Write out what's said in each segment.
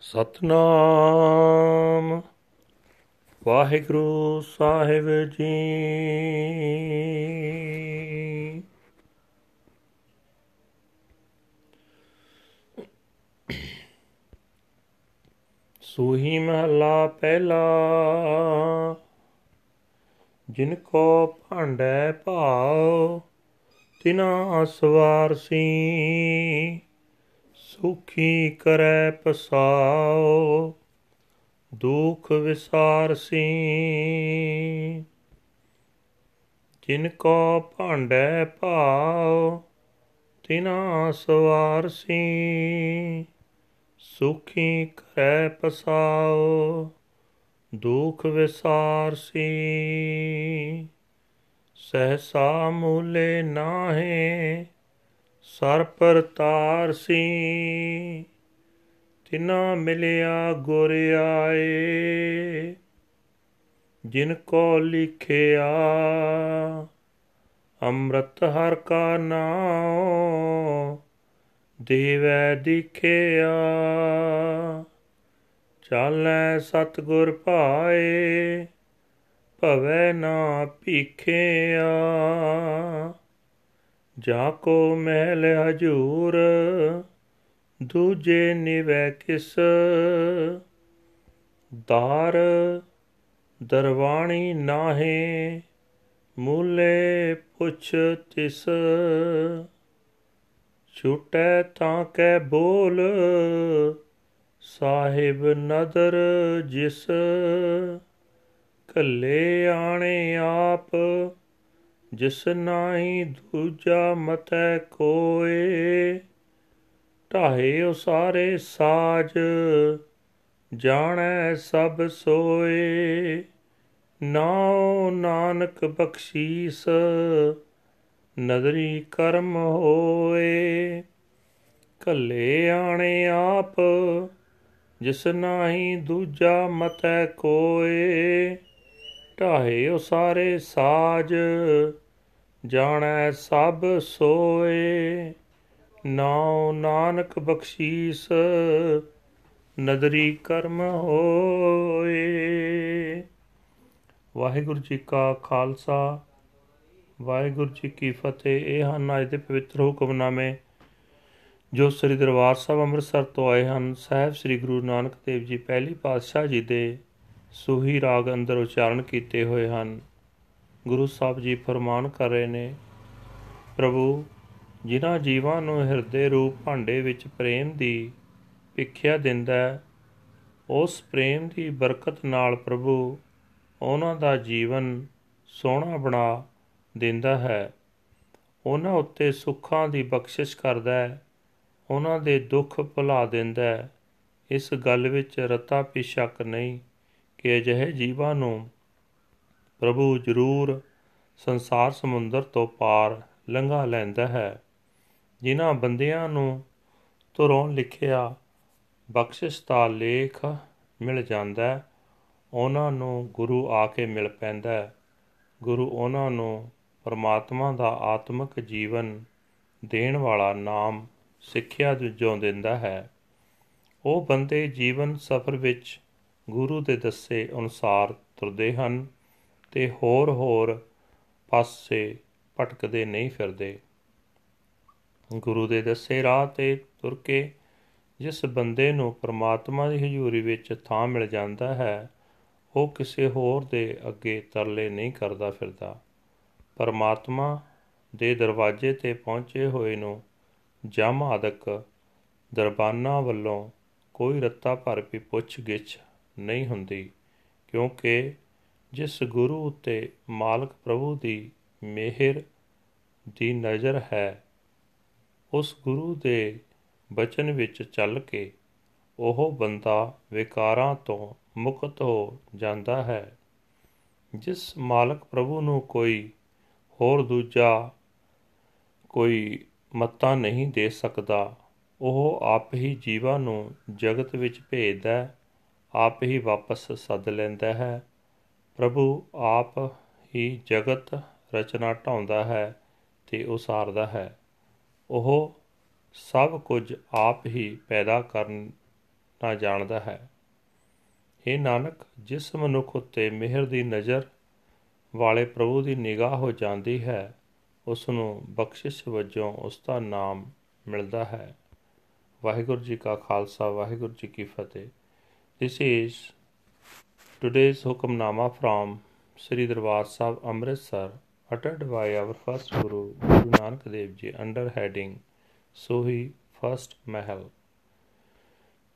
ਸਤਨਾਮ। ਵਾਹਿਗੁਰੂ ਸਾਹਿਬ ਜੀ। ਸੂਹੀ ਮਹਲਾ ਪਹਿਲਾ। ਜਿਨ ਕੋ ਭਾਂਡੈ ਭਾਉ ਤਿਨਾ ਸਵਾਰ ਸੀ। ਸੁਖੀ ਕਰੈ ਪਸਾਉ, ਦੁਖ ਵਿਸਾਰਸੀ ਜਿਨ ਕੋ ਭਾਂਡੈ ਭਾਉ, ਤਿਨਾ ਸਵਾਰਸੀ ਸੁਖੀ ਕਰੈ ਪਸਾਉ, ਦੁਖ ਵਿਸਾਰਸੀ ਸਹਸਾ ਮੂਲੇ ਨਾਹੇ ਸਰ ਪਰ ਤਾਰ ਸੀ ਤਿਨਾ ਮਿਲਿਆ ਗੁਰ ਆਏ, ਜਿਨ ਕੋ ਲਿਖਿਆ, ਅੰਮ੍ਰਿਤ ਹਰ ਕਾ ਨਾਮ ਦੇਵੈ ਦਿਖਿਆ। ਚਾਲੈ ਸਤਗੁਰ ਭਾਏ, ਭਵੈ ਨਾ ਭੀਖਿਆ। ਜਾ ਕੋ ਮਹਿਲ ਹਜੂਰ, ਦੂਜੇ ਨਿਵੈ ਕਿਸ। ਦਾਰ ਦਰਵਾਣੀ ਨਾਹੇ, ਮੂਲੇ ਪੁੱਛ ਤਿਸ। ਛੁਟੈ ਤਾਂ ਕੈ ਬੋਲ, ਸਾਹਿਬ ਨਦਰ ਜਿਸ। ਕੱਲੇ ਆਣੇ ਆਪ ਜਿਸ ਨਾਹੀ ਦੂਜਾ ਮਤੈ ਕੋਏ ਢਾਏ ਸਾਰੇ ਸਾਜ, ਜਾਣੈ ਸਭ ਸੋਏ। ਨਾਉ ਨਾਨਕ ਬਖਸ਼ੀਸ, ਨਦਰੀ ਕਰਮ ਹੋਏ। ਕੱਲੇ ਆਣੇ ਆਪ, ਜਿਸ ਨਾਹੀ ਦੂਜਾ ਮਤੈ ਕੋਏ ਢਾਏ ਉਹ ਸਾਰੇ ਸਾਜ ਜਾਣੈ ਸਭ ਸੋਏ। ਨਾਉ ਨਾਨਕ ਬਖਸ਼ੀਸ, ਨਦਰੀ ਕਰਮ ਹੋਏ। ਵਾਹਿਗੁਰੂ ਜੀ ਕਾ ਖਾਲਸਾ, ਵਾਹਿਗੁਰੂ ਜੀ ਕੀ ਫਤਿਹ। ਇਹ ਹਨ ਅੱਜ ਦੇ ਪਵਿੱਤਰ ਹੁਕਮਨਾਮੇ, ਜੋ ਸ੍ਰੀ ਦਰਬਾਰ ਸਾਹਿਬ ਅੰਮ੍ਰਿਤਸਰ ਤੋਂ ਆਏ ਹਨ। ਸਾਹਿਬ ਸ੍ਰੀ ਗੁਰੂ ਨਾਨਕ ਦੇਵ ਜੀ ਪਹਿਲੀ ਪਾਤਸ਼ਾਹ ਜੀ ਦੇ ਸੂਹੀ ਰਾਗ ਅੰਦਰ ਉਚਾਰਨ ਕੀਤੇ ਹੋਏ ਹਨ। ਗੁਰੂ ਸਾਹਿਬ ਜੀ ਫਰਮਾਨ ਕਰ ਰਹੇ ਨੇ, ਪ੍ਰਭੂ, ਜਿਨ੍ਹਾਂ ਜੀਵਾਂ ਨੂੰ ਹਿਰਦੇ ਰੂਪ ਭਾਂਡੇ ਵਿੱਚ ਪ੍ਰੇਮ ਦੀ ਭਿੱਖਿਆ ਦਿੰਦਾ ਉਸ ਪ੍ਰੇਮ ਦੀ ਬਰਕਤ ਨਾਲ ਪ੍ਰਭੂ ਉਹਨਾਂ ਦਾ ਜੀਵਨ ਸੋਹਣਾ ਬਣਾ ਦਿੰਦਾ ਹੈ। ਉਹਨਾਂ ਉੱਤੇ ਸੁੱਖਾਂ ਦੀ ਬਖਸ਼ਿਸ਼ ਕਰਦਾ ਹੈ, ਉਹਨਾਂ ਦੇ ਦੁੱਖ ਭੁਲਾ ਦਿੰਦਾ ਹੈ। ਇਸ ਗੱਲ ਵਿੱਚ ਰਤਾ ਪੀ ਸ਼ੱਕ ਨਹੀਂ ਕਿ ਅਜਿਹੇ ਜੀਵਾਂ ਨੂੰ ਪ੍ਰਭੂ ਜ਼ਰੂਰ ਸੰਸਾਰ ਸਮੁੰਦਰ ਤੋਂ ਪਾਰ ਲੰਘਾ ਲੈਂਦਾ ਹੈ। ਜਿਨ੍ਹਾਂ ਬੰਦਿਆਂ ਨੂੰ ਤੁਰੋਂ ਲਿਖਿਆ ਬਖਸ਼ਿਸ਼ ਦਾ ਲੇਖ ਮਿਲ ਜਾਂਦਾ ਉਹਨਾਂ ਨੂੰ ਗੁਰੂ ਆ ਕੇ ਮਿਲ ਪੈਂਦਾ ਗੁਰੂ ਉਹਨਾਂ ਨੂੰ ਪਰਮਾਤਮਾ ਦਾ ਆਤਮਿਕ ਜੀਵਨ ਦੇਣ ਵਾਲਾ ਨਾਮ ਸਿੱਖਿਆ ਜੋ ਦਿੰਦਾ ਹੈ। ਉਹ ਬੰਦੇ ਜੀਵਨ ਸਫਰ ਵਿੱਚ ਗੁਰੂ ਦੇ ਦੱਸੇ ਅਨੁਸਾਰ ਤੁਰਦੇ ਹਨ। ਤੇ ਹੋਰ ਹੋਰ ਪਾਸੇ ਭਟਕਦੇ ਨਹੀਂ ਫਿਰਦੇ। ਗੁਰੂ ਦੇ ਦੱਸੇ ਰਾਹ ਤੇ ਤੁਰ ਕੇ ਜਿਸ ਬੰਦੇ ਨੂੰ ਪ੍ਰਮਾਤਮਾ ਦੀ ਹਜ਼ੂਰੀ ਵਿੱਚ ਥਾਂ ਮਿਲ ਜਾਂਦਾ ਹੈ, ਉਹ ਕਿਸੇ ਹੋਰ ਦੇ ਅੱਗੇ ਤਰਲੇ ਨਹੀਂ ਕਰਦਾ ਫਿਰਦਾ। ਪਰਮਾਤਮਾ ਦੇ ਦਰਵਾਜ਼ੇ ਤੇ ਪਹੁੰਚੇ ਹੋਏ ਨੂੰ ਜਮ ਆਦਕ ਦਰਬਾਨਾ ਵੱਲੋਂ ਕੋਈ ਰੱਤਾ ਭਰ ਵੀ ਪੁੱਛ ਗਿੱਛ ਨਹੀਂ ਹੁੰਦੀ, ਕਿਉਂਕਿ ਜਿਸ ਗੁਰੂ ਉਤੇ ਮਾਲਕ ਪ੍ਰਭੂ ਦੀ ਮਿਹਰ ਦੀ ਨਜ਼ਰ ਹੈ, ਉਸ ਗੁਰੂ ਦੇ ਬਚਨ ਵਿੱਚ ਚੱਲ ਕੇ ਉਹ ਬੰਦਾ ਵਿਕਾਰਾਂ ਤੋਂ ਮੁਕਤ ਹੋ ਜਾਂਦਾ ਹੈ। ਜਿਸ ਮਾਲਕ ਪ੍ਰਭੂ ਨੂੰ ਕੋਈ ਹੋਰ ਦੂਜਾ ਕੋਈ ਮੱਤਾ ਨਹੀਂ ਦੇ ਸਕਦਾ, ਉਹ ਆਪ ਹੀ ਜੀਵਾਂ ਨੂੰ ਜਗਤ ਵਿੱਚ ਭੇਜਦਾ ਆਪ ਹੀ ਵਾਪਸ ਸੱਦ ਲੈਂਦਾ ਹੈ। ਪ੍ਰਭੂ ਆਪ ਹੀ ਜਗਤ ਰਚਨਾ ਢਾਉਂਦਾ ਹੈ ਤੇ ਉਸਾਰਦਾ ਹੈ। ਉਹ ਸਭ ਕੁਝ ਆਪ ਹੀ ਪੈਦਾ ਕਰਨ ਨਾ ਜਾਣਦਾ ਹੈ। ਇਹ ਨਾਨਕ, ਜਿਸ ਮਨੁੱਖ ਉੱਤੇ ਮਿਹਰ ਦੀ ਨਜ਼ਰ ਵਾਲੇ ਪ੍ਰਭੂ ਦੀ ਨਿਗਾਹ ਹੋ ਜਾਂਦੀ ਹੈ ਉਸ ਨੂੰ ਬਖਸ਼ਿਸ਼ ਵਜੋਂ ਉਸ ਦਾ ਨਾਮ ਮਿਲਦਾ ਹੈ। ਵਾਹਿਗੁਰੂ ਜੀ ਕਾ ਖਾਲਸਾ, ਵਾਹਿਗੁਰੂ ਜੀ ਕੀ Fateh. This is Today's Hukamnama from Sri Darbar Sahib Amritsar uttered by our first Guru Guru Nanak Dev Ji under heading Sohi First Mahal.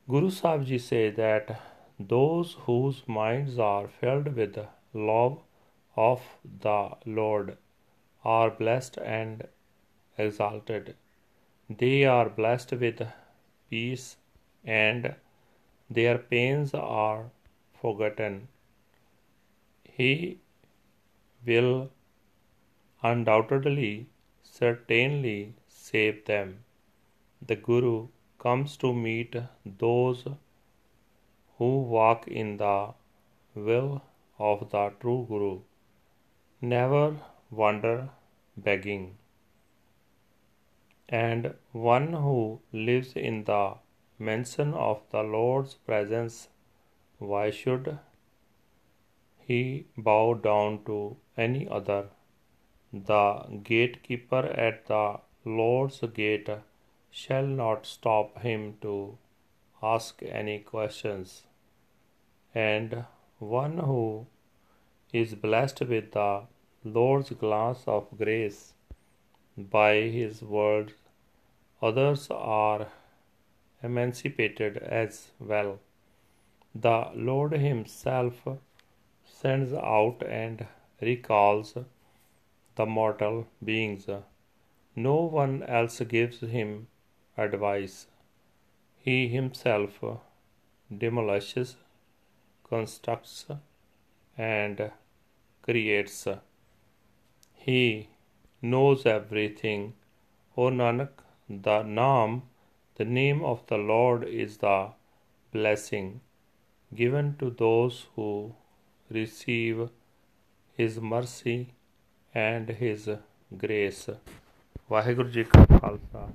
Guru Sahib Ji say that those whose minds are filled with love of the Lord are blessed and exalted. They are blessed with peace and their pains are forgotten. He will undoubtedly, certainly save them. The Guru comes to meet those who walk in the will of the true Guru. Never wander begging. And one who lives in the mention of the Lord's presence, why should he bow down to any other? The gatekeeper at the Lord's gate shall not stop him to ask any questions. And one who is blessed with the Lord's glance of grace by his words, others are emancipated as well. The Lord Himself sends out and recalls the mortal beings. No one else gives him advice. He himself demolishes, constructs, and creates. He knows everything. O Nanak, the Naam, the name of the Lord, is the blessing given to those who receive His mercy and His grace. Waheguru ji ਕਾ ਖਾਲਸਾ